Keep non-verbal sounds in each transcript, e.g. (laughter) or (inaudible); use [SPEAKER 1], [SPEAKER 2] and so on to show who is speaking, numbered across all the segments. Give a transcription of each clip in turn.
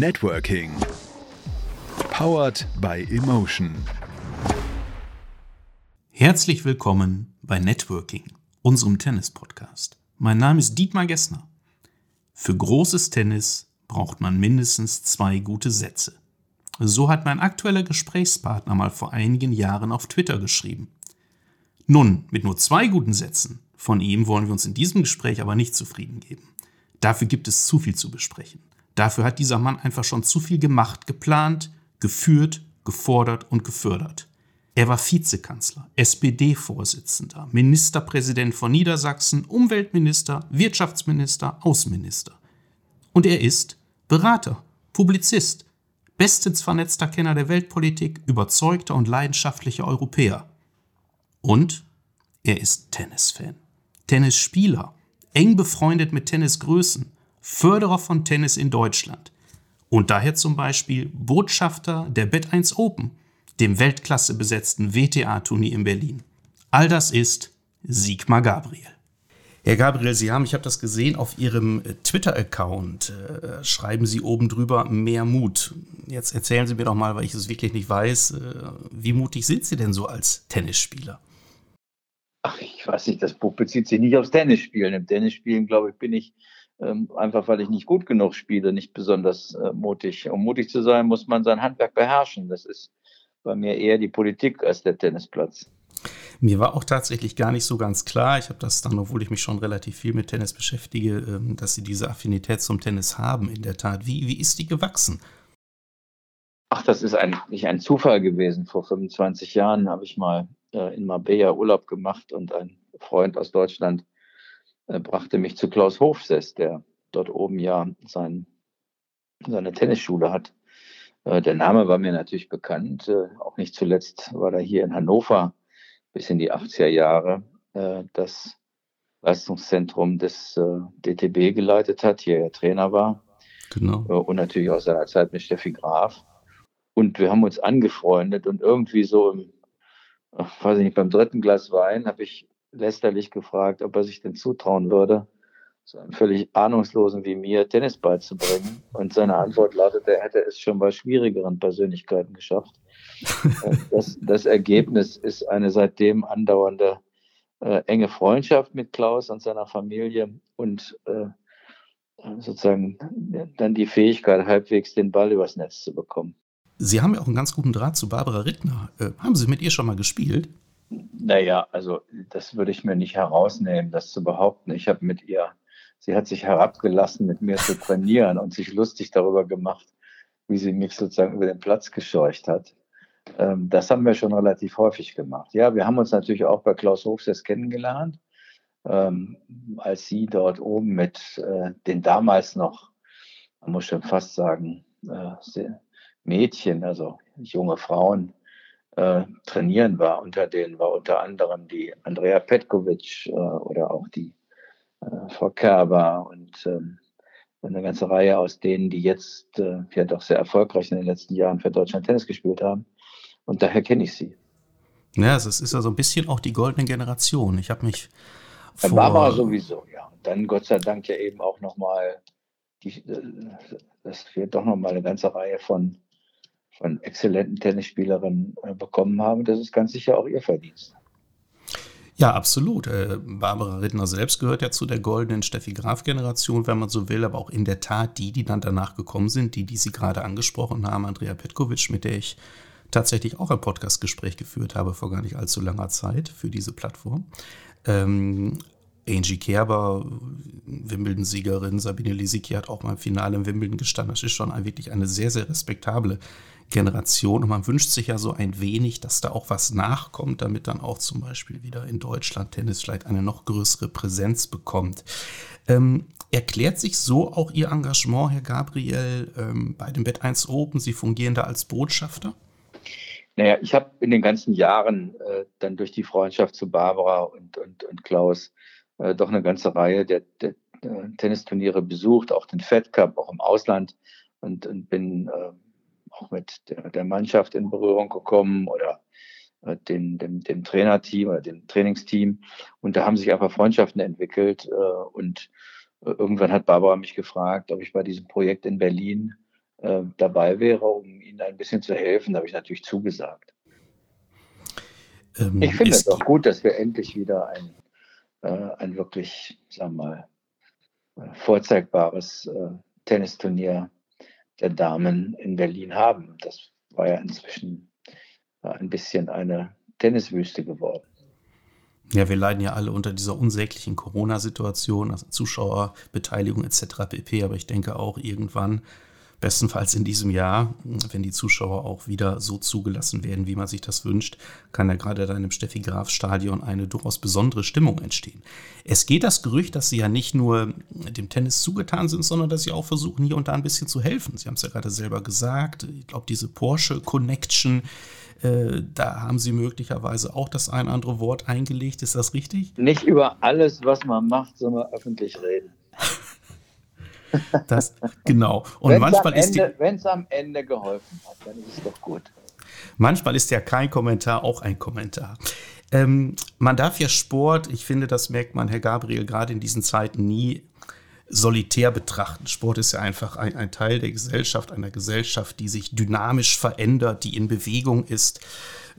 [SPEAKER 1] Networking. Powered by Emotion.
[SPEAKER 2] Herzlich willkommen bei Networking, unserem Tennis-Podcast. Mein Name ist Dietmar Gessner. Für großes Tennis braucht man mindestens zwei gute Sätze. So hat mein aktueller Gesprächspartner mal vor einigen Jahren auf Twitter geschrieben. Nun, mit nur zwei guten Sätzen von ihm wollen wir uns in diesem Gespräch aber nicht zufrieden geben. Dafür gibt es zu viel zu besprechen. Dafür hat dieser Mann einfach schon zu viel gemacht, geplant, geführt, gefordert und gefördert. Er war Vizekanzler, SPD-Vorsitzender, Ministerpräsident von Niedersachsen, Umweltminister, Wirtschaftsminister, Außenminister. Und er ist Berater, Publizist, bestens vernetzter Kenner der Weltpolitik, überzeugter und leidenschaftlicher Europäer. Und er ist Tennisfan, Tennisspieler, eng befreundet mit Tennisgrößen, Förderer von Tennis in Deutschland und daher zum Beispiel Botschafter der Bet1 Open, dem Weltklasse besetzten WTA-Turnier in Berlin. All das ist Sigmar Gabriel. Herr Gabriel, Sie haben, ich habe das gesehen, auf Ihrem äh, Twitter-Account äh, schreiben Sie oben drüber mehr Mut. Jetzt erzählen Sie mir doch mal, weil ich es wirklich nicht weiß, äh, wie mutig sind Sie denn so als Tennisspieler?
[SPEAKER 3] Ach, ich weiß nicht, das Buch bezieht sich nicht aufs Tennisspielen. Im Tennisspielen, glaube ich, bin ich ähm, einfach, weil ich nicht gut genug spiele, nicht besonders äh, mutig. Um mutig zu sein, muss man sein Handwerk beherrschen. Das ist bei mir eher die Politik als der Tennisplatz.
[SPEAKER 2] Mir war auch tatsächlich gar nicht so ganz klar, ich habe das dann, obwohl ich mich schon relativ viel mit Tennis beschäftige, ähm, dass Sie diese Affinität zum Tennis haben, in der Tat. Wie, wie ist die gewachsen?
[SPEAKER 3] Ach, das ist eigentlich ein Zufall gewesen. Vor 25 Jahren habe ich mal äh, in Marbella Urlaub gemacht und ein Freund aus Deutschland brachte mich zu Klaus Hofsess, der dort oben ja sein, seine Tennisschule hat. Äh, der Name war mir natürlich bekannt, äh, auch nicht zuletzt war er hier in Hannover bis in die 80er Jahre äh, das Leistungszentrum des äh, DTB geleitet hat, hier er Trainer war. Genau. und natürlich aus seiner Zeit mit Steffi Graf. Und wir haben uns angefreundet und irgendwie so im weiß ich nicht, beim dritten Glas Wein habe ich lästerlich gefragt, ob er sich denn zutrauen würde, so einem völlig Ahnungslosen wie mir Tennis beizubringen. Und seine Antwort lautete, er hätte es schon bei schwierigeren Persönlichkeiten geschafft. das, das Ergebnis ist eine seitdem andauernde äh, enge Freundschaft mit Klaus und seiner Familie und äh, sozusagen dann die Fähigkeit, halbwegs den Ball übers Netz zu bekommen.
[SPEAKER 2] Sie haben ja auch einen ganz guten Draht zu Barbara Rittner. Äh, haben Sie mit ihr schon mal gespielt?
[SPEAKER 3] Naja, also das würde ich mir nicht herausnehmen, das zu behaupten. Ich habe mit ihr, sie hat sich herabgelassen, mit mir zu trainieren und sich lustig darüber gemacht, wie sie mich sozusagen über den Platz gescheucht hat. Ähm, das haben wir schon relativ häufig gemacht. Ja, wir haben uns natürlich auch bei Klaus Hofses kennengelernt, ähm, als sie dort oben mit äh, den damals noch, man muss schon fast sagen, äh, Mädchen, also junge Frauen, äh, trainieren war. Unter denen war unter anderem die Andrea Petkovic äh, oder auch die äh, Frau Kerber und ähm, eine ganze Reihe aus denen, die jetzt äh, ja doch sehr erfolgreich in den letzten Jahren für Deutschland Tennis gespielt haben. Und daher kenne ich sie.
[SPEAKER 2] Ja, es ist ja so ein bisschen auch die goldene Generation. Ich habe mich
[SPEAKER 3] vor... Barbara sowieso, ja. Und dann Gott sei Dank ja eben auch nochmal, äh, dass wir doch nochmal eine ganze Reihe von von exzellenten Tennisspielerinnen äh, bekommen haben. Das ist ganz sicher auch ihr Verdienst.
[SPEAKER 2] Ja, absolut. Äh, Barbara Rittner selbst gehört ja zu der goldenen Steffi Graf-Generation, wenn man so will, aber auch in der Tat die, die dann danach gekommen sind, die, die Sie gerade angesprochen haben, Andrea Petkovic, mit der ich tatsächlich auch ein Podcastgespräch geführt habe vor gar nicht allzu langer Zeit für diese Plattform. Ähm, Angie Kerber, Wimbledon-Siegerin, Sabine Lisicki hat auch mal im Finale im Wimbledon gestanden. Das ist schon wirklich eine sehr, sehr respektable Generation. Und man wünscht sich ja so ein wenig, dass da auch was nachkommt, damit dann auch zum Beispiel wieder in Deutschland Tennis vielleicht eine noch größere Präsenz bekommt. Ähm, erklärt sich so auch Ihr Engagement, Herr Gabriel, ähm, bei dem Bett 1 Open? Sie fungieren da als Botschafter?
[SPEAKER 3] Naja, ich habe in den ganzen Jahren äh, dann durch die Freundschaft zu Barbara und, und, und Klaus äh, doch eine ganze Reihe der, der, der, Tennisturniere besucht, auch den Fed Cup, auch im Ausland und, und bin äh, auch mit der, der, Mannschaft in Berührung gekommen oder äh, den, dem, dem Trainerteam oder dem Trainingsteam. Und da haben sich einfach Freundschaften entwickelt. Äh, und äh, irgendwann hat Barbara mich gefragt, ob ich bei diesem Projekt in Berlin äh, dabei wäre, um ihnen ein bisschen zu helfen. Da habe ich natürlich zugesagt. Ähm, ich finde es auch gut, dass wir endlich wieder ein, ein wirklich, sagen wir mal, äh, vorzeigbares äh, Tennisturnier der Damen in Berlin haben. Das war ja inzwischen äh, ein bisschen eine Tenniswüste geworden.
[SPEAKER 2] Ja, wir leiden ja alle unter dieser unsäglichen Corona-Situation, also Zuschauerbeteiligung etc. pp. Aber ich denke auch irgendwann bestenfalls in diesem Jahr, wenn die Zuschauer auch wieder so zugelassen werden, wie man sich das wünscht, kann ja gerade dann im Steffi Graf Stadion eine durchaus besondere Stimmung entstehen. Es geht das Gerücht, dass sie ja nicht nur dem Tennis zugetan sind, sondern dass sie auch versuchen, hier und da ein bisschen zu helfen. Sie haben es ja gerade selber gesagt. Ich glaube, diese Porsche Connection, äh, da haben Sie möglicherweise auch das ein oder andere Wort eingelegt. Ist das richtig?
[SPEAKER 3] Nicht über alles, was man macht, soll man öffentlich reden.
[SPEAKER 2] Das, genau.
[SPEAKER 3] Und wenn's manchmal Ende, ist. Wenn es am Ende geholfen hat, dann ist es doch gut.
[SPEAKER 2] Manchmal ist ja kein Kommentar auch ein Kommentar. Ähm, man darf ja Sport, ich finde, das merkt man, Herr Gabriel, gerade in diesen Zeiten nie solitär betrachten. Sport ist ja einfach ein, ein, Teil der Gesellschaft, einer Gesellschaft, die sich dynamisch verändert, die in Bewegung ist.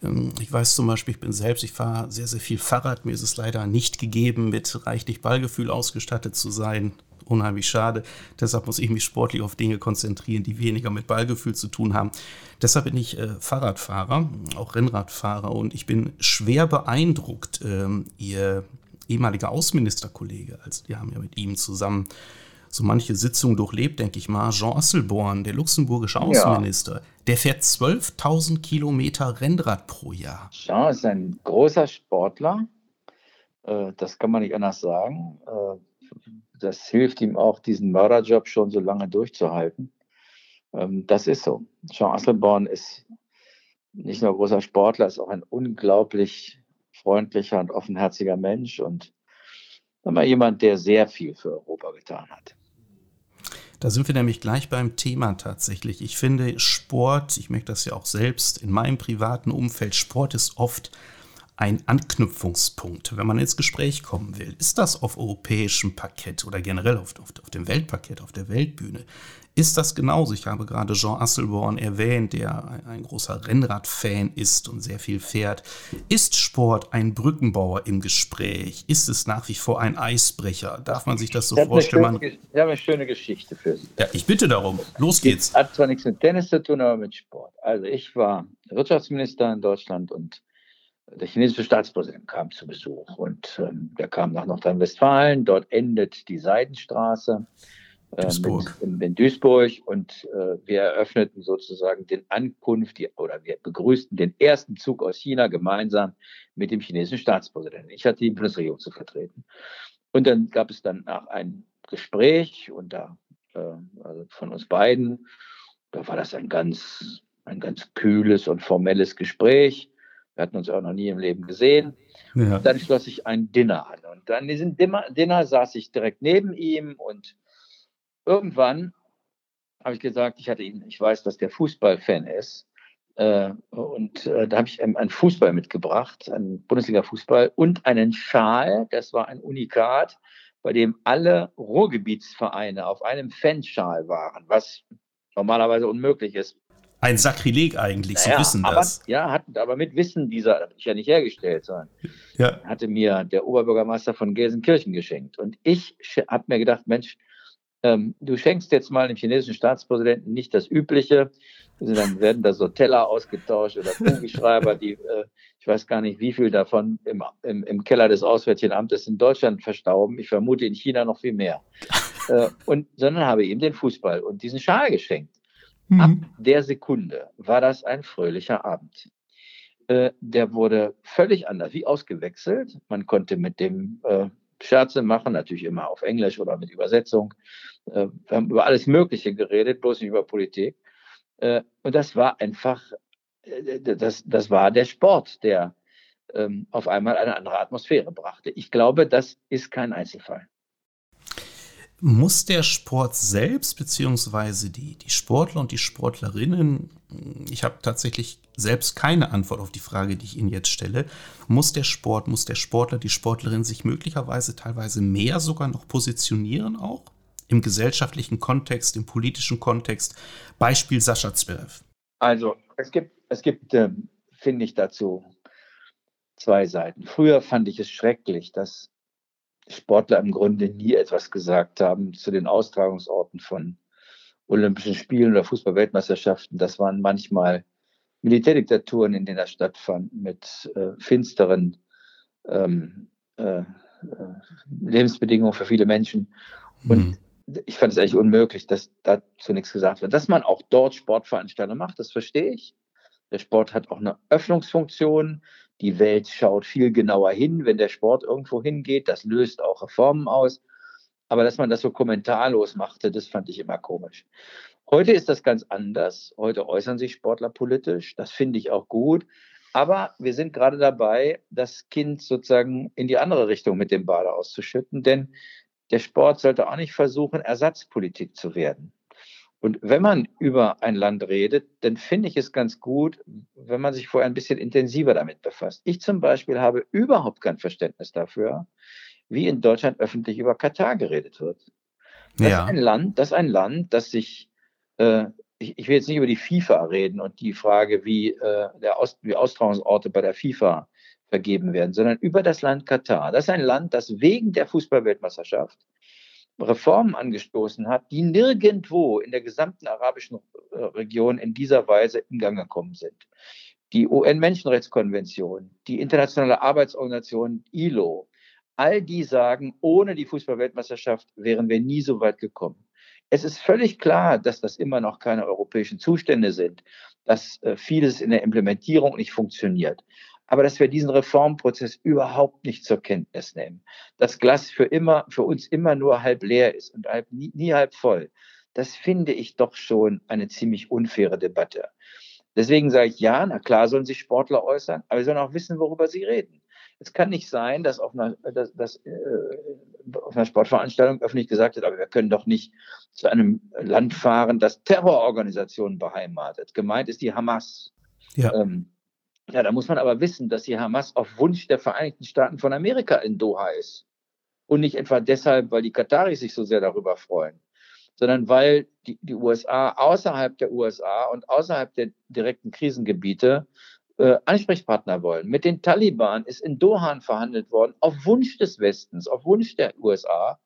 [SPEAKER 2] Ähm, ich weiß zum Beispiel, ich bin selbst, ich fahre sehr, sehr viel Fahrrad. Mir ist es leider nicht gegeben, mit reichlich Ballgefühl ausgestattet zu sein unheimlich schade. Deshalb muss ich mich sportlich auf Dinge konzentrieren, die weniger mit Ballgefühl zu tun haben. Deshalb bin ich äh, Fahrradfahrer, auch Rennradfahrer und ich bin schwer beeindruckt. Ähm, ihr ehemaliger Außenministerkollege, also die haben ja mit ihm zusammen so manche Sitzungen durchlebt, denke ich mal. Jean Asselborn, der luxemburgische Außenminister, ja. der fährt 12.000 Kilometer Rennrad pro Jahr.
[SPEAKER 3] Jean ist ein großer Sportler. Äh, das kann man nicht anders sagen. Das hilft ihm auch, diesen Mörderjob schon so lange durchzuhalten. Ähm, das ist so. Jean Asselborn ist nicht nur großer Sportler, ist auch ein unglaublich freundlicher und offenherziger Mensch und mal jemand, der sehr viel für Europa getan hat.
[SPEAKER 2] Da sind wir nämlich gleich beim Thema tatsächlich. Ich finde Sport, ich merke das ja auch selbst in meinem privaten Umfeld, Sport ist oft ein Anknüpfungspunkt, wenn man ins Gespräch kommen will. Ist das auf europäischem Parkett oder generell auf, auf, auf dem Weltparkett, auf der Weltbühne? Ist das genauso? Ich habe gerade Jean Asselborn erwähnt, der ein, großer Rennradfan ist und sehr viel fährt. Ist Sport ein Brückenbauer im Gespräch? Ist es nach wie vor ein Eisbrecher? Darf man sich das so ich vorstellen?
[SPEAKER 3] Schöne, ich habe eine schöne Geschichte für Sie.
[SPEAKER 2] Ja, ich bitte darum. Los geht's.
[SPEAKER 3] Hat zwar nichts mit Tennis zu tun, aber mit Sport. Also ich war Wirtschaftsminister in Deutschland und der chinesische Staatspräsident kam zu Besuch und ähm, der kam nach Nordrhein-Westfalen. Dort endet die Seidenstraße äh, Duisburg. In, in, Duisburg und äh, wir eröffneten sozusagen den Ankunft die, oder wir begrüßten den ersten Zug aus China gemeinsam mit dem chinesischen Staatspräsidenten. Ich hatte die Bundesregierung zu vertreten. Und dann gab es dann nach ein Gespräch und da äh, also von uns beiden, da war das ein ganz, ein ganz kühles und formelles Gespräch. Wir hatten uns auch noch nie im Leben gesehen. Ja. Dann schloss ich ein Dinner an. Und dann in diesem Dinner, Dinner saß ich direkt neben ihm und irgendwann habe ich gesagt, ich hatte ihn, ich weiß, dass der Fußballfan ist. Äh, und äh, da habe ich einen Fußball mitgebracht, einen Bundesliga-Fußball und einen Schal. Das war ein Unikat, bei dem alle Ruhrgebietsvereine auf einem Fanschal waren, was normalerweise unmöglich ist
[SPEAKER 2] ein Sakrileg eigentlich, naja, Sie wissen das.
[SPEAKER 3] Aber, ja, hat, aber mit Wissen dieser, habe ich ja nicht hergestellt, sondern ja. hatte mir der Oberbürgermeister von Gelsenkirchen geschenkt. Und ich habe mir gedacht, Mensch, ähm, du schenkst jetzt mal dem chinesischen Staatspräsidenten nicht das Übliche. Dann werden da so Teller ausgetauscht oder Kugelschreiber, die, äh, ich weiß gar nicht, wie viel davon im, im, im Keller des Auswärtigen Amtes in Deutschland verstauben. Ich vermute in China noch viel mehr. (laughs) äh, und, sondern habe ihm den Fußball und diesen Schal geschenkt. Mhm. Ab der Sekunde war das ein fröhlicher Abend. Äh, der wurde völlig anders, wie ausgewechselt. Man konnte mit dem äh, Scherze machen, natürlich immer auf Englisch oder mit Übersetzung. Äh, wir haben über alles Mögliche geredet, bloß nicht über Politik. Und das war einfach, das, das war der Sport, der ähm, auf einmal eine andere Atmosphäre brachte. Ich glaube, das ist kein Einzelfall.
[SPEAKER 2] Muss der Sport selbst, beziehungsweise die, die Sportler und die Sportlerinnen, ich habe tatsächlich selbst keine Antwort auf die Frage, die ich Ihnen jetzt stelle, muss der Sport, muss der Sportler, die Sportlerin sich möglicherweise teilweise mehr sogar noch positionieren auch im gesellschaftlichen Kontext, im politischen Kontext. Beispiel Sascha Zverev.
[SPEAKER 3] Also es gibt, es gibt äh, finde ich, dazu zwei Seiten. Früher fand ich es schrecklich, dass Sportler im Grunde nie etwas gesagt haben zu den Austragungsorten von Olympischen Spielen oder Fußballweltmeisterschaften. Das waren manchmal Militärdiktaturen, in denen das stattfand, mit äh, finsteren ähm, äh, äh Lebensbedingungen für viele Menschen. Und mhm ich fand es eigentlich unmöglich, dass dazu nichts gesagt wird. Dass man auch dort Sportveranstaltungen macht, das verstehe ich. Der Sport hat auch eine Öffnungsfunktion. Die Welt schaut viel genauer hin, wenn der Sport irgendwo hingeht. Das löst auch Reformen aus. Aber dass man das so kommentarlos machte, das fand ich immer komisch. Heute ist das ganz anders. Heute äußern sich Sportler politisch. Das finde ich auch gut. Aber wir sind gerade dabei, das Kind sozusagen in die andere Richtung mit dem Bade auszuschütten. Denn der Sport sollte auch nicht versuchen, Ersatzpolitik zu werden. Und wenn man über ein Land redet, dann finde ich es ganz gut, wenn man sich vorher ein bisschen intensiver damit befasst. Ich zum Beispiel habe überhaupt kein Verständnis dafür, wie in Deutschland öffentlich über Katar geredet wird. Das ja. ist ein Land, das ist ein Land, das sich, äh, ich, ich, will jetzt nicht über die FIFA reden und die Frage, wie, äh, der Aus, wie Austragungsorte bei der FIFA vergeben werden, sondern über das Land Katar. Das ist ein Land, das wegen der Fußballweltmeisterschaft Reformen angestoßen hat, die nirgendwo in der gesamten arabischen äh, Region in dieser Weise in Gang gekommen sind. Die UN-Menschenrechtskonvention, die Internationale Arbeitsorganisation ILO, all die sagen, ohne die Fußballweltmeisterschaft wären wir nie so weit gekommen. Es ist völlig klar, dass das immer noch keine europäischen Zustände sind, dass äh, vieles in der Implementierung nicht funktioniert aber dass wir diesen Reformprozess überhaupt nicht zur Kenntnis nehmen. Das Glas für immer, für uns immer nur halb leer ist und halb, nie, nie halb voll. Das finde ich doch schon eine ziemlich unfaire Debatte. Deswegen sage ich ja, na klar sollen sich Sportler äußern, aber sie sollen auch wissen, worüber sie reden. Es kann nicht sein, dass auf einer, dass, dass, äh, auf einer Sportveranstaltung öffentlich gesagt wird, aber wir können doch nicht zu einem Land fahren, das Terrororganisationen beheimatet. Gemeint ist die Hamas. Ja. Ähm, ja, da muss man aber wissen, dass die Hamas auf Wunsch der Vereinigten Staaten von Amerika in Doha ist. Und nicht etwa deshalb, weil die Kataris sich so sehr darüber freuen, sondern weil die, die USA außerhalb der USA und außerhalb der direkten Krisengebiete äh, Ansprechpartner wollen. Mit den Taliban ist in Doha verhandelt worden, auf Wunsch des Westens, auf Wunsch der USA.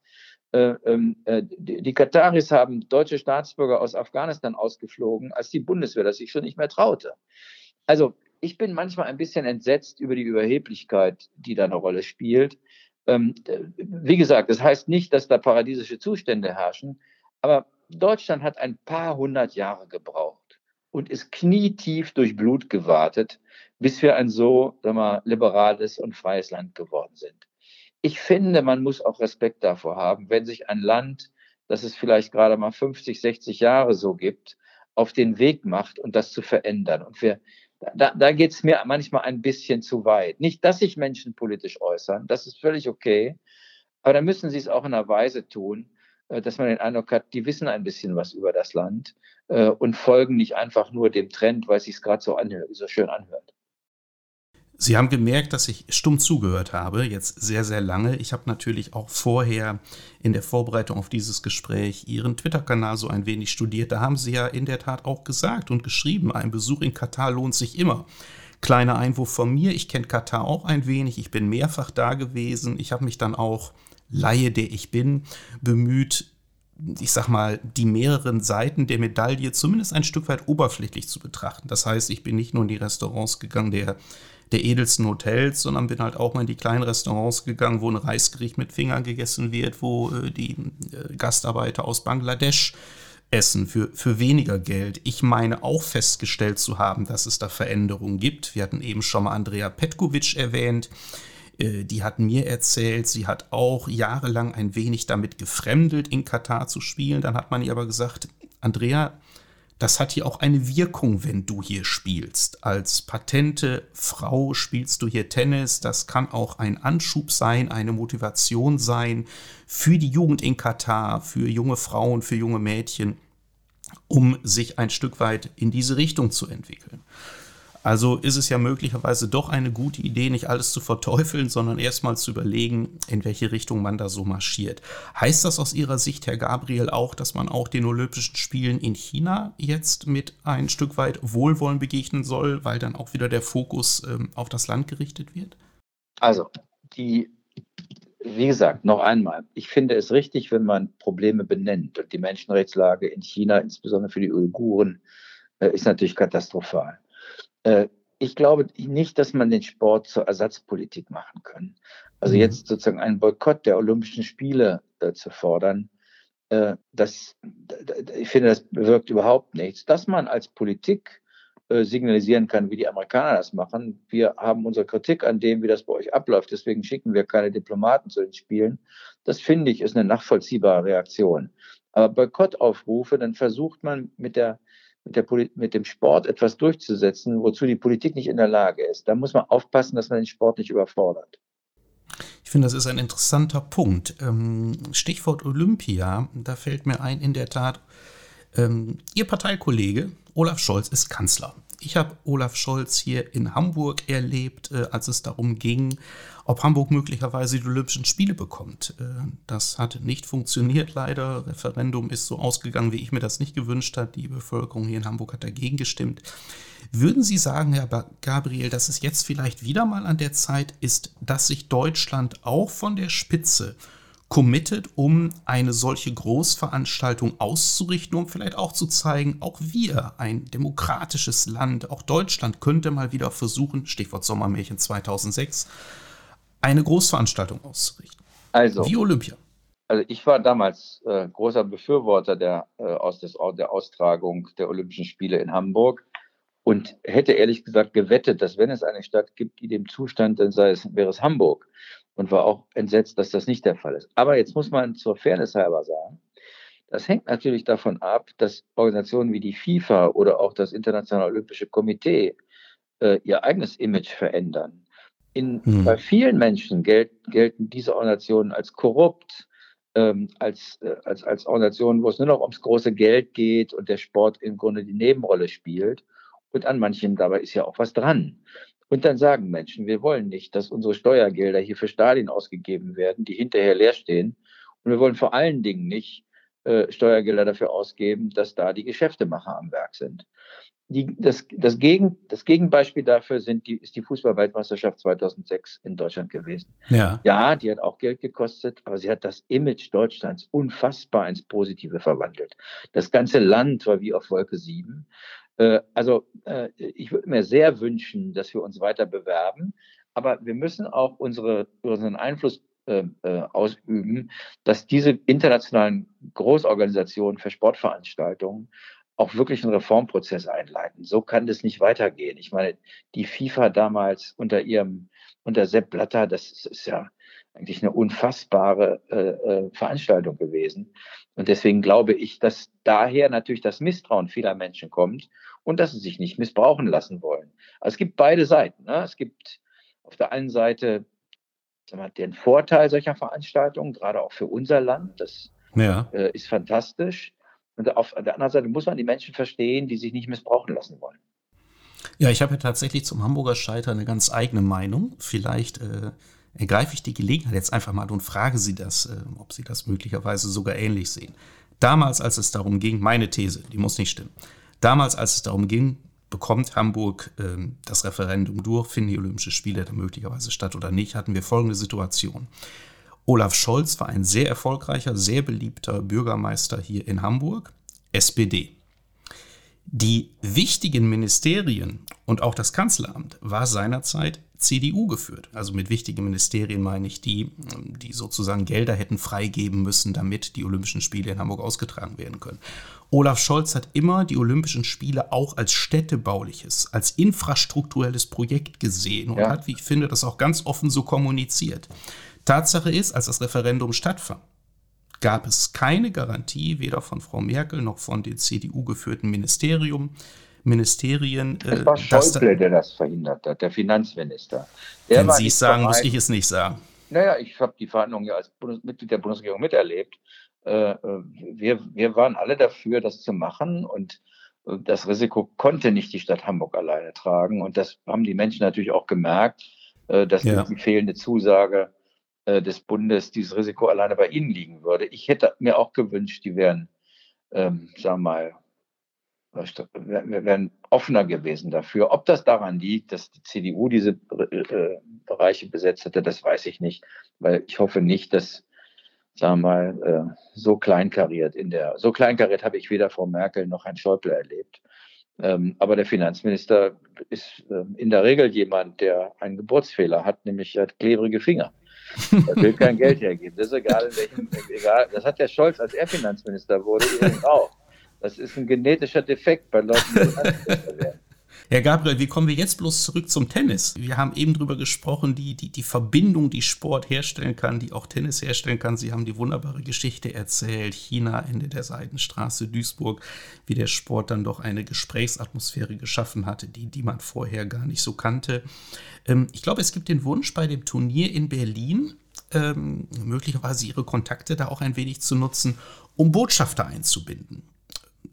[SPEAKER 3] Äh, ähm, äh, die, die Kataris haben deutsche Staatsbürger aus Afghanistan ausgeflogen, als die Bundeswehr das sich schon nicht mehr traute. Also ich bin manchmal ein bisschen entsetzt über die Überheblichkeit, die da eine Rolle spielt. Ähm, wie gesagt, das heißt nicht, dass da paradiesische Zustände herrschen, aber Deutschland hat ein paar hundert Jahre gebraucht und ist knietief durch Blut gewartet, bis wir ein so sag mal, liberales und freies Land geworden sind. Ich finde, man muss auch Respekt davor haben, wenn sich ein Land, das es vielleicht gerade mal 50, 60 Jahre so gibt, auf den Weg macht und das zu verändern. Und wir, da, da geht es mir manchmal ein bisschen zu weit. Nicht, dass sich Menschen politisch äußern, das ist völlig okay, aber dann müssen sie es auch in einer Weise tun, äh, dass man den Eindruck hat, die wissen ein bisschen was über das Land äh, und folgen nicht einfach nur dem Trend, weil es sich gerade so, so schön anhört.
[SPEAKER 2] Sie haben gemerkt, dass ich stumm zugehört habe, jetzt sehr, sehr lange. Ich habe natürlich auch vorher in der Vorbereitung auf dieses Gespräch Ihren Twitter-Kanal so ein wenig studiert. Da haben Sie ja in der Tat auch gesagt und geschrieben, ein Besuch in Katar lohnt sich immer. Kleiner Einwurf von mir, ich kenne Katar auch ein wenig, ich bin mehrfach da gewesen. Ich habe mich dann auch, Laie, der ich bin, bemüht, ich sag mal, die mehreren Seiten der Medaille zumindest ein Stück weit oberflächlich zu betrachten. Das heißt, ich bin nicht nur in die Restaurants gegangen der der edelsten Hotels, sondern bin halt auch mal in die kleinen Restaurants gegangen, wo ein Reisgericht mit Fingern gegessen wird, wo äh, die äh, Gastarbeiter aus Bangladesch essen für, für weniger Geld. Ich meine auch festgestellt zu haben, dass es da Veränderungen gibt. Wir hatten eben schon mal Andrea Petkovic erwähnt. Äh, die hat mir erzählt, sie hat auch jahrelang ein wenig damit gefremdelt, in Katar zu spielen. Dann hat man ihr aber gesagt, Andrea, das hat hier auch eine Wirkung, wenn du hier spielst. Als patente Frau spielst du hier Tennis. Das kann auch ein Anschub sein, eine Motivation sein für die Jugend in Katar, für junge Frauen, für junge Mädchen, um sich ein Stück weit in diese Richtung zu entwickeln. Also ist es ja möglicherweise doch eine gute Idee, nicht alles zu verteufeln, sondern erstmal zu überlegen, in welche Richtung man da so marschiert. Heißt das aus Ihrer Sicht, Herr Gabriel, auch, dass man auch den Olympischen Spielen in China jetzt mit ein Stück weit Wohlwollen begegnen soll, weil dann auch wieder der Fokus ähm, auf das Land gerichtet wird?
[SPEAKER 3] Also, die wie gesagt, noch einmal, ich finde es richtig, wenn man Probleme benennt. Und die Menschenrechtslage in China, insbesondere für die Uiguren, äh, ist natürlich katastrophal. Äh, ich glaube nicht, dass man den Sport zur Ersatzpolitik machen kann. Also mhm. jetzt sozusagen einen Boykott der Olympischen Spiele äh, zu fordern, äh, das, ich finde, das bewirkt überhaupt nichts. Dass man als Politik äh, signalisieren kann, wie die Amerikaner das machen. Wir haben unsere Kritik an dem, wie das bei euch abläuft, deswegen schicken wir keine Diplomaten zu den Spielen. Das finde ich ist eine nachvollziehbare Reaktion. Aber Boykottaufrufe, dann versucht man mit der mit, der mit dem Sport etwas durchzusetzen, wozu die Politik nicht in der Lage ist. Da muss man aufpassen, dass man den Sport nicht überfordert.
[SPEAKER 2] Ich finde, das ist ein interessanter Punkt. Ähm, Stichwort Olympia, da fällt mir ein, in der Tat, ähm, Ihr Parteikollege Olaf Scholz ist Kanzler. Ich habe Olaf Scholz hier in Hamburg erlebt, äh, als es darum ging, ob Hamburg möglicherweise die Olympischen Spiele bekommt. Äh, das hat nicht funktioniert leider. Referendum ist so ausgegangen, wie ich mir das nicht gewünscht habe. Die Bevölkerung hier in Hamburg hat dagegen gestimmt. Würden Sie sagen, Herr Gabriel, dass es jetzt vielleicht wieder mal an der Zeit ist, dass sich Deutschland auch von der Spitze committed, um eine solche Großveranstaltung auszurichten, um vielleicht auch zu zeigen, auch wir, ein demokratisches Land, auch Deutschland könnte mal wieder versuchen, Stichwort Sommermärchen 2006, eine Großveranstaltung auszurichten.
[SPEAKER 3] Also, Wie Olympia. Also ich war damals äh, großer Befürworter der, äh, aus des, der Austragung der Olympischen Spiele in Hamburg und hätte ehrlich gesagt gewettet, dass wenn es eine Stadt gibt, die dem Zustand, dann sei es, wäre es Hamburg und war auch entsetzt, dass das nicht der Fall ist. Aber jetzt muss man zur Fairness halber sagen, das hängt natürlich davon ab, dass Organisationen wie die FIFA oder auch das Internationale Olympische Komitee äh, ihr eigenes Image verändern. In, hm. Bei vielen Menschen gel gelten diese Organisationen als korrupt, ähm, als, äh, als, als Organisationen, wo es nur noch ums große Geld geht und der Sport im Grunde die Nebenrolle spielt. Und an manchen dabei ist ja auch was dran. Und dann sagen Menschen, wir wollen nicht, dass unsere Steuergelder hier für Stadien ausgegeben werden, die hinterher leer stehen. Und wir wollen vor allen Dingen nicht äh, Steuergelder dafür ausgeben, dass da die Geschäftemacher am Werk sind. Die, das, das, Gegen, das Gegenbeispiel dafür sind die, ist die Fußballweltmeisterschaft 2006 in Deutschland gewesen. Ja. ja, die hat auch Geld gekostet, aber sie hat das Image Deutschlands unfassbar ins Positive verwandelt. Das ganze Land war wie auf Wolke 7. Äh, also äh, ich würde mir sehr wünschen, dass wir uns weiter bewerben, aber wir müssen auch unsere, unseren Einfluss äh, ausüben, dass diese internationalen Großorganisationen für Sportveranstaltungen auch wirklich einen Reformprozess einleiten. So kann das nicht weitergehen. Ich meine, die FIFA damals unter ihrem, unter Sepp Blatter, das ist ja eigentlich eine unfassbare äh, äh, Veranstaltung gewesen. Und deswegen glaube ich, dass daher natürlich das Misstrauen vieler Menschen kommt und dass sie sich nicht missbrauchen lassen wollen. Also es gibt beide Seiten. Ne? Es gibt auf der einen Seite mal, den Vorteil solcher Veranstaltungen, gerade auch für unser Land. Das ja. äh, ist fantastisch. Und auf der anderen Seite muss man die Menschen verstehen, die sich nicht missbrauchen lassen wollen.
[SPEAKER 2] Ja, ich habe ja tatsächlich zum Hamburger Scheiter eine ganz eigene Meinung. Vielleicht äh, ergreife ich die Gelegenheit jetzt einfach mal und frage Sie das, äh, ob Sie das möglicherweise sogar ähnlich sehen. Damals, als es darum ging, meine These, die muss nicht stimmen, damals, als es darum ging, bekommt Hamburg äh, das Referendum durch, finden die Olympischen Spiele da möglicherweise statt oder nicht, hatten wir folgende Situation. Olaf Scholz war ein sehr erfolgreicher, sehr beliebter Bürgermeister hier in Hamburg, SPD. Die wichtigen Ministerien und auch das Kanzleramt war seinerzeit CDU geführt. Also mit wichtigen Ministerien meine ich die, die sozusagen Gelder hätten freigeben müssen, damit die Olympischen Spiele in Hamburg ausgetragen werden können. Olaf Scholz hat immer die Olympischen Spiele auch als städtebauliches, als infrastrukturelles Projekt gesehen und ja. hat, wie ich finde, das auch ganz offen so kommuniziert. Tatsache ist, als das Referendum stattfand, gab es keine Garantie, weder von Frau Merkel noch von dem CDU geführten Ministerium, Ministerien.
[SPEAKER 3] Äh, es war Schäuble, der das verhindert hat, der Finanzminister.
[SPEAKER 2] Der Wenn Sie es sagen, bereit. muss ich es nicht sagen.
[SPEAKER 3] Naja, ich habe die Verhandlungen ja als Bundes Mitglied der Bundesregierung miterlebt. Äh, äh, wir, wir waren alle dafür, das zu machen und äh, das Risiko konnte nicht die Stadt Hamburg alleine tragen. Und das haben die Menschen natürlich auch gemerkt, äh, dass ja. die fehlende Zusage äh, des Bundes dieses Risiko alleine bei ihnen liegen würde. Ich hätte mir auch gewünscht, die wären, ähm, sagen wir mal, wären offener gewesen dafür. Ob das daran liegt, dass die CDU diese äh, Bereiche besetzt hätte, das weiß ich nicht, weil ich hoffe nicht, dass sagen wir mal, äh, so kleinkariert in der, so kleinkariert habe ich weder Frau Merkel noch Herrn Schäuble erlebt. Ähm, aber der Finanzminister ist äh, in der Regel jemand, der einen Geburtsfehler hat, nämlich hat klebrige Finger. Er will kein Geld hergeben. Das ist egal, in welchem, egal. Das hat der Scholz, als er Finanzminister wurde, auch. Das ist ein genetischer Defekt bei Leuten, die. (laughs)
[SPEAKER 2] Herr Gabriel, wie kommen wir jetzt bloß zurück zum Tennis? Wir haben eben darüber gesprochen, die, die, die Verbindung, die Sport herstellen kann, die auch Tennis herstellen kann. Sie haben die wunderbare Geschichte erzählt, China, Ende der Seidenstraße, Duisburg, wie der Sport dann doch eine Gesprächsatmosphäre geschaffen hatte, die, die man vorher gar nicht so kannte. Ähm, ich glaube, es gibt den Wunsch bei dem Turnier in Berlin, ähm, möglicherweise ihre Kontakte da auch ein wenig zu nutzen, um Botschafter einzubinden.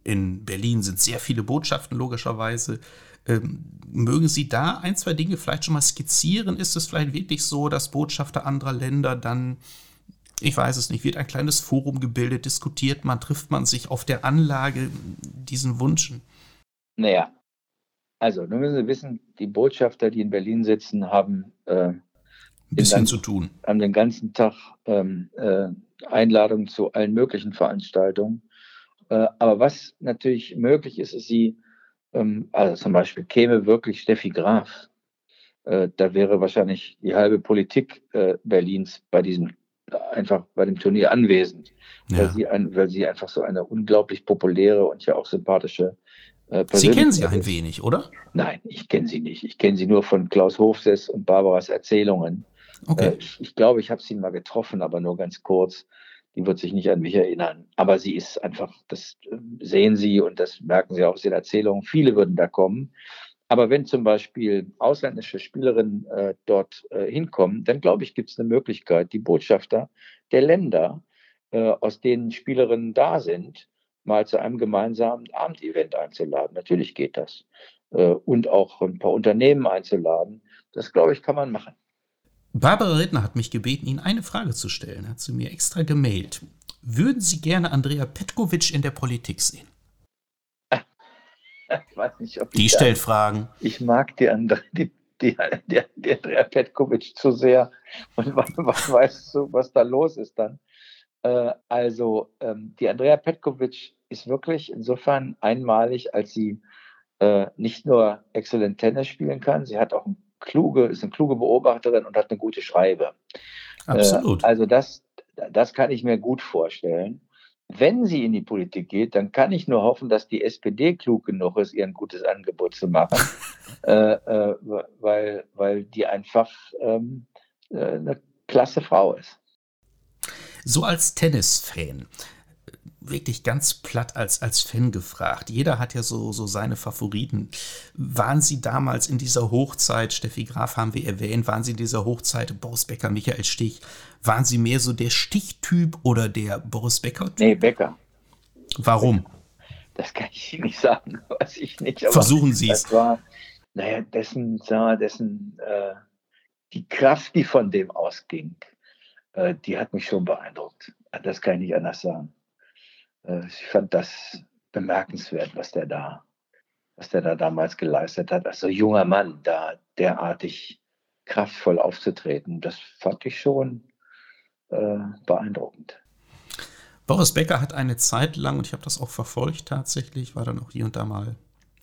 [SPEAKER 2] In Berlin sind sehr viele Botschaften logischerweise. Ähm, mögen Sie da ein, zwei Dinge vielleicht schon mal skizzieren? Ist es vielleicht wirklich so, dass Botschafter anderer Länder dann, ich weiß es nicht, wird ein kleines Forum gebildet, diskutiert man, trifft man sich auf der Anlage diesen Wünschen?
[SPEAKER 3] Naja, also nun müssen Sie wissen, die Botschafter, die in Berlin sitzen, haben äh,
[SPEAKER 2] ein bisschen zu tun.
[SPEAKER 3] Haben den ganzen Tag ähm, äh, Einladungen zu allen möglichen Veranstaltungen. Äh, aber was natürlich möglich ist, ist, sie ähm, also zum Beispiel käme wirklich Steffi Graf, äh, da wäre wahrscheinlich die halbe Politik äh, Berlins bei diesem einfach bei dem Turnier anwesend, ja. weil, sie ein, weil sie einfach so eine unglaublich populäre und ja auch sympathische
[SPEAKER 2] äh, Sie kennen sie ein wenig, oder?
[SPEAKER 3] Nein, ich kenne sie nicht. Ich kenne sie nur von Klaus Hofsess und Barbaras Erzählungen. Okay. Äh, ich, ich glaube, ich habe sie mal getroffen, aber nur ganz kurz die wird sich nicht an mich erinnern. Aber sie ist einfach, das ähm, sehen Sie und das merken Sie auch aus den Erzählungen. Viele würden da kommen. Aber wenn zum Beispiel ausländische Spielerinnen äh, dort äh, hinkommen, dann glaube ich, gibt es eine Möglichkeit, die Botschafter der Länder, äh, aus denen Spielerinnen da sind, mal zu einem gemeinsamen Abendevent einzuladen. Natürlich geht das. Äh, und auch ein paar Unternehmen einzuladen. Das, glaube ich, kann man machen.
[SPEAKER 2] Barbara Rittner hat mich gebeten, Ihnen eine Frage zu stellen, hat sie mir extra gemailt. Würden Sie gerne Andrea Petkovic in der Politik sehen?
[SPEAKER 3] Ich weiß nicht, ob
[SPEAKER 2] die
[SPEAKER 3] ich
[SPEAKER 2] stellt da, Fragen.
[SPEAKER 3] Ich mag die, Andre, die, die, die, die Andrea Petkovic zu sehr. Und was, was weißt du, was da los ist dann? Äh, also, ähm, die Andrea Petkovic ist wirklich insofern einmalig, als sie äh, nicht nur exzellent Tennis spielen kann, sie hat auch ein kluge, ist eine kluge Beobachterin und hat eine gute Schreibe.
[SPEAKER 2] Absolut.
[SPEAKER 3] Äh, also das, das kann ich mir gut vorstellen. Wenn sie in die Politik geht, dann kann ich nur hoffen, dass die SPD klug genug ist, ihr ein gutes Angebot zu machen, (laughs) äh, äh, weil, weil die einfach ähm, äh, eine klasse Frau ist.
[SPEAKER 2] So als Tennisfan, wirklich ganz platt als, als Fan gefragt. Jeder hat ja so, so seine Favoriten. Waren Sie damals in dieser Hochzeit, Steffi Graf haben wir erwähnt, waren Sie in dieser Hochzeit Boris Becker, Michael Stich, waren Sie mehr so der Stichtyp oder der Boris Becker-Typ?
[SPEAKER 3] Nee, Becker.
[SPEAKER 2] Warum?
[SPEAKER 3] Das kann ich Ihnen nicht sagen, (laughs) weiß ich nicht.
[SPEAKER 2] Versuchen Sie es.
[SPEAKER 3] War, naja, dessen, dessen, äh, die Kraft, die von dem ausging, äh, die hat mich schon beeindruckt. Das kann ich nicht anders sagen. Äh, ich fand das bemerkenswert, was der da, was der da damals geleistet hat. Als so junger Mann da derartig kraftvoll aufzutreten, das fand ich schon äh, beeindruckend.
[SPEAKER 2] Boris Becker hat eine Zeit lang, und ich habe das auch verfolgt tatsächlich, war dann auch hier und da mal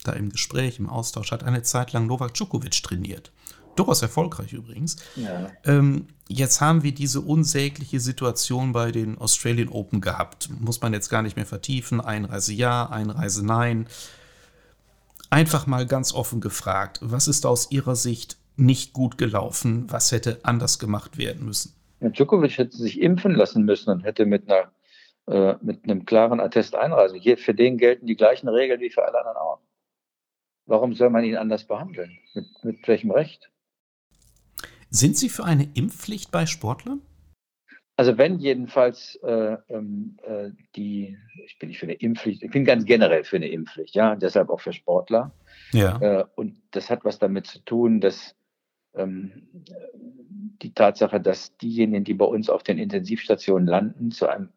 [SPEAKER 2] da im Gespräch, im Austausch, hat eine Zeit lang Novak Djokovic trainiert durchaus erfolgreich übrigens. Ja. Ähm, jetzt haben wir diese unsägliche Situation bei den Australian Open gehabt. Muss man jetzt gar nicht mehr vertiefen. Einreise ja, Einreise nein. Einfach mal ganz offen gefragt, was ist aus Ihrer Sicht nicht gut gelaufen? Was hätte anders gemacht werden müssen?
[SPEAKER 3] Ja, Djokovic hätte sich impfen lassen müssen und hätte mit, einer, äh, mit einem klaren Attest einreisen. Hier, für den gelten die gleichen Regeln wie für alle anderen auch. Warum soll man ihn anders behandeln? Mit, mit welchem Recht?
[SPEAKER 2] Sind Sie für eine Impfpflicht bei Sportlern?
[SPEAKER 3] Also wenn jedenfalls äh, ähm, äh, die, ich bin nicht für eine Impfpflicht, ich bin ganz generell für eine Impfpflicht, ja, deshalb auch für Sportler. Ja. Äh, und das hat was damit zu tun, dass ähm, die Tatsache, dass diejenigen, die bei uns auf den Intensivstationen landen, zu einem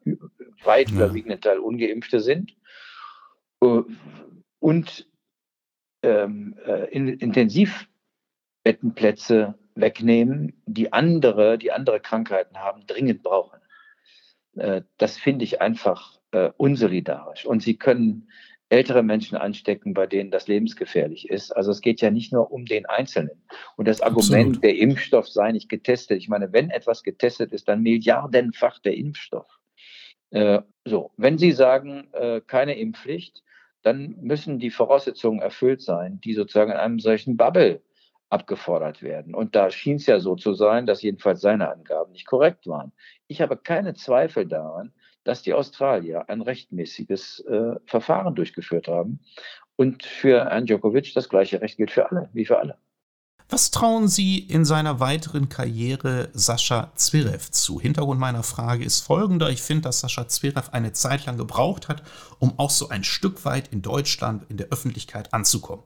[SPEAKER 3] weit überwiegenden Teil ungeimpfte sind. Äh, und ähm, äh, in, Intensivbettenplätze wegnehmen, die andere, die andere Krankheiten haben, dringend brauchen. Äh, das finde ich einfach äh, unsolidarisch. Und sie können ältere Menschen anstecken, bei denen das lebensgefährlich ist. Also es geht ja nicht nur um den Einzelnen. Und das Argument, Absolut. der Impfstoff sei nicht getestet. Ich meine, wenn etwas getestet ist, dann milliardenfach der Impfstoff. Äh, so, wenn Sie sagen, äh, keine Impfpflicht, dann müssen die Voraussetzungen erfüllt sein, die sozusagen in einem solchen Bubble abgefordert werden. Und da schien es ja so zu sein, dass jedenfalls seine Angaben nicht korrekt waren. Ich habe keine Zweifel daran, dass die Australier ein rechtmäßiges äh, Verfahren durchgeführt haben. Und für Herrn Djokovic das gleiche Recht gilt für alle, wie für alle.
[SPEAKER 2] Was trauen Sie in seiner weiteren Karriere Sascha Zverev zu? Hintergrund meiner Frage ist folgender. Ich finde, dass Sascha Zverev eine Zeit lang gebraucht hat, um auch so ein Stück weit in Deutschland in der Öffentlichkeit anzukommen.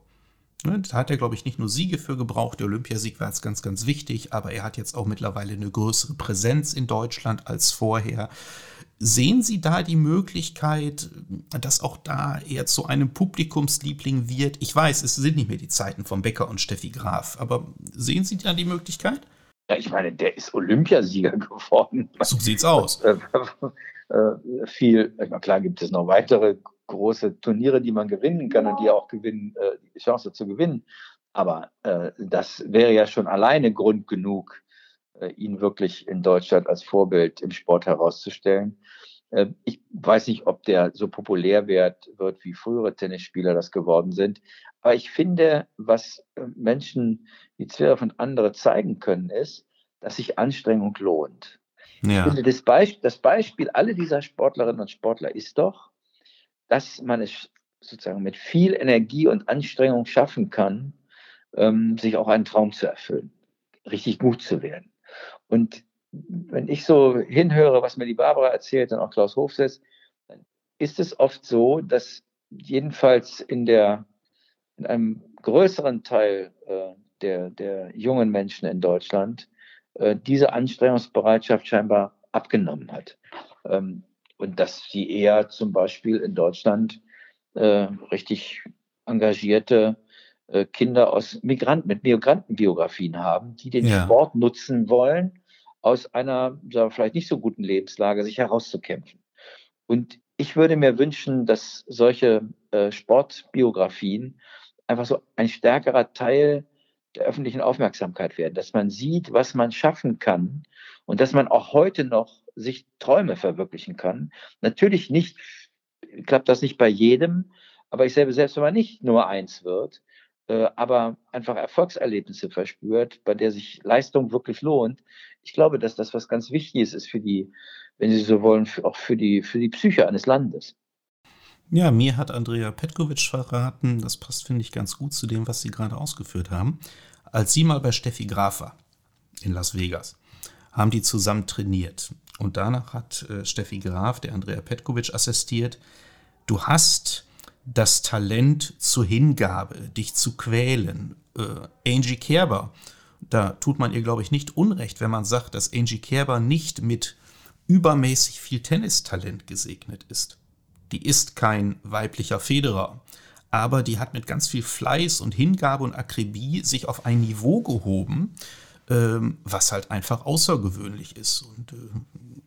[SPEAKER 2] Ne, da hat er, glaube ich, nicht nur Siege für gebraucht. Der Olympiasieg war jetzt ganz, ganz wichtig, aber er hat jetzt auch mittlerweile eine größere Präsenz in Deutschland als vorher. Sehen Sie da die Möglichkeit, dass auch da er zu einem Publikumsliebling wird? Ich weiß, es sind nicht mehr die Zeiten von Becker und Steffi Graf, aber sehen Sie da die Möglichkeit?
[SPEAKER 3] Ja, ich meine, der ist Olympiasieger (laughs) geworden.
[SPEAKER 2] So sieht's aus. Äh,
[SPEAKER 3] äh, viel, klar gibt es noch weitere große Turniere, die man gewinnen kann und die auch gewinnen, äh, Chance zu gewinnen. Aber äh, das wäre ja schon alleine Grund genug, äh, ihn wirklich in Deutschland als Vorbild im Sport herauszustellen. Äh, ich weiß nicht, ob der so populär wird, wird wie frühere Tennisspieler das geworden sind. Aber ich finde, was äh, Menschen wie Zverev und andere zeigen können, ist, dass sich Anstrengung lohnt. Ja. Ich finde, das, Beisp das Beispiel aller dieser Sportlerinnen und Sportler ist doch, dass man es sozusagen mit viel Energie und Anstrengung schaffen kann, ähm, sich auch einen Traum zu erfüllen, richtig gut zu werden. Und wenn ich so hinhöre, was mir die Barbara erzählt und auch Klaus Hofsitz, dann ist es oft so, dass jedenfalls in, der, in einem größeren Teil äh, der, der jungen Menschen in Deutschland äh, diese Anstrengungsbereitschaft scheinbar abgenommen hat. Ähm, und dass sie eher zum Beispiel in Deutschland äh, richtig engagierte äh, Kinder aus Migranten mit Migrantenbiografien haben, die den ja. Sport nutzen wollen, aus einer wir, vielleicht nicht so guten Lebenslage sich herauszukämpfen. Und ich würde mir wünschen, dass solche äh, Sportbiografien einfach so ein stärkerer Teil der öffentlichen Aufmerksamkeit werden, dass man sieht, was man schaffen kann und dass man auch heute noch sich Träume verwirklichen kann. Natürlich nicht, klappt das nicht bei jedem, aber ich selber, selbst wenn man nicht nur eins wird, äh, aber einfach Erfolgserlebnisse verspürt, bei der sich Leistung wirklich lohnt. Ich glaube, dass das was ganz Wichtiges ist für die, wenn Sie so wollen, für, auch für die, für die Psyche eines Landes.
[SPEAKER 2] Ja, mir hat Andrea Petkovic verraten, das passt, finde ich, ganz gut zu dem, was Sie gerade ausgeführt haben. Als sie mal bei Steffi Graf war in Las Vegas, haben die zusammen trainiert. Und danach hat äh, Steffi Graf, der Andrea Petkovic, assistiert. Du hast das Talent zur Hingabe, dich zu quälen. Äh, Angie Kerber, da tut man ihr, glaube ich, nicht Unrecht, wenn man sagt, dass Angie Kerber nicht mit übermäßig viel Tennistalent gesegnet ist. Die ist kein weiblicher Federer, aber die hat mit ganz viel Fleiß und Hingabe und Akribie sich auf ein Niveau gehoben, ähm, was halt einfach außergewöhnlich ist. Und äh,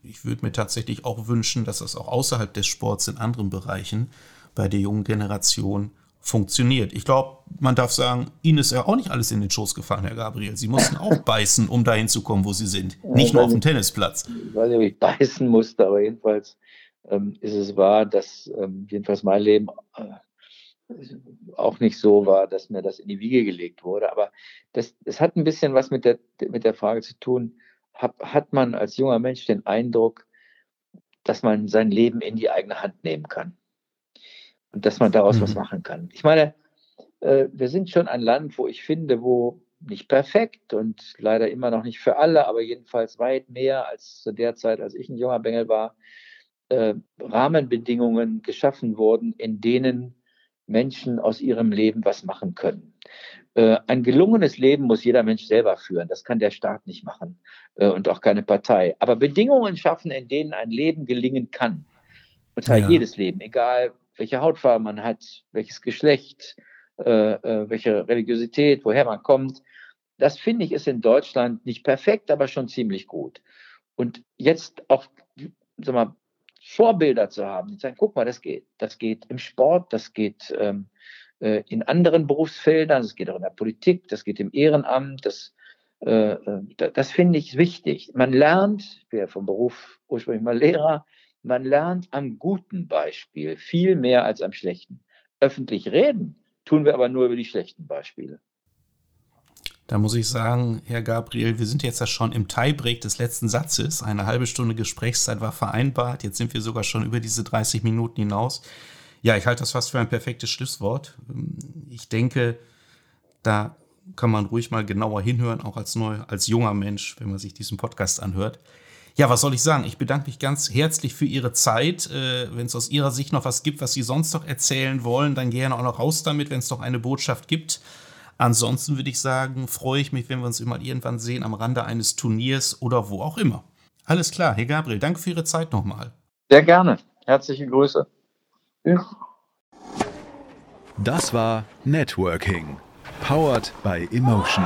[SPEAKER 2] ich würde mir tatsächlich auch wünschen, dass das auch außerhalb des Sports in anderen Bereichen bei der jungen Generation funktioniert. Ich glaube, man darf sagen, Ihnen ist ja auch nicht alles in den Schoß gefallen, Herr Gabriel. Sie mussten (laughs) auch beißen, um dahin zu kommen, wo Sie sind. Nicht nur auf dem Tennisplatz.
[SPEAKER 3] Ich weiß nicht, ob ich beißen musste, aber jedenfalls ähm, ist es wahr, dass ähm, jedenfalls mein Leben äh, auch nicht so war, dass mir das in die Wiege gelegt wurde. Aber das, das hat ein bisschen was mit der, mit der Frage zu tun, hat, hat man als junger Mensch den Eindruck, dass man sein Leben in die eigene Hand nehmen kann und dass man daraus mhm. was machen kann. Ich meine, äh, wir sind schon ein Land, wo ich finde, wo nicht perfekt und leider immer noch nicht für alle, aber jedenfalls weit mehr als zu der Zeit, als ich ein junger Bengel war, äh, Rahmenbedingungen geschaffen wurden, in denen Menschen aus ihrem Leben was machen können. Äh, ein gelungenes Leben muss jeder Mensch selber führen. Das kann der Staat nicht machen äh, und auch keine Partei. Aber Bedingungen schaffen, in denen ein Leben gelingen kann. Und zwar ja. jedes Leben, egal welche Hautfarbe man hat, welches Geschlecht, äh, welche Religiosität, woher man kommt. Das finde ich ist in Deutschland nicht perfekt, aber schon ziemlich gut. Und jetzt auch, sag mal, Vorbilder zu haben, die sagen, guck mal, das geht. Das geht im Sport, das geht ähm, äh, in anderen Berufsfeldern, das geht auch in der Politik, das geht im Ehrenamt, das, äh, äh das finde ich wichtig. Man lernt, ich bin ja vom Beruf ursprünglich mal Lehrer, man lernt am guten Beispiel viel mehr als am schlechten. Öffentlich reden tun wir aber nur über die schlechten Beispiele.
[SPEAKER 2] Da muss ich sagen, Herr Gabriel, wir sind jetzt ja schon im Tiebreak des letzten Satzes. Eine halbe Stunde Gesprächszeit war vereinbart. Jetzt sind wir sogar schon über diese 30 Minuten hinaus. Ja, ich halte das fast für ein perfektes Schlusswort. Ich denke, da kann man ruhig mal genauer hinhören, auch als, neu, als junger Mensch, wenn man sich diesen Podcast anhört. Ja, was soll ich sagen? Ich bedanke mich ganz herzlich für Ihre Zeit. Äh, wenn es aus Ihrer Sicht noch was gibt, was Sie sonst noch erzählen wollen, dann gerne auch noch raus damit, wenn es noch eine Botschaft gibt. Ansonsten würde ich sagen, freue ich mich, wenn wir uns mal irgendwann sehen am Rande eines Turniers oder wo auch immer. Alles klar, Herr Gabriel, danke für Ihre Zeit nochmal.
[SPEAKER 3] Sehr gerne. Herzliche Grüße.
[SPEAKER 1] Das war Networking, powered by Emotion.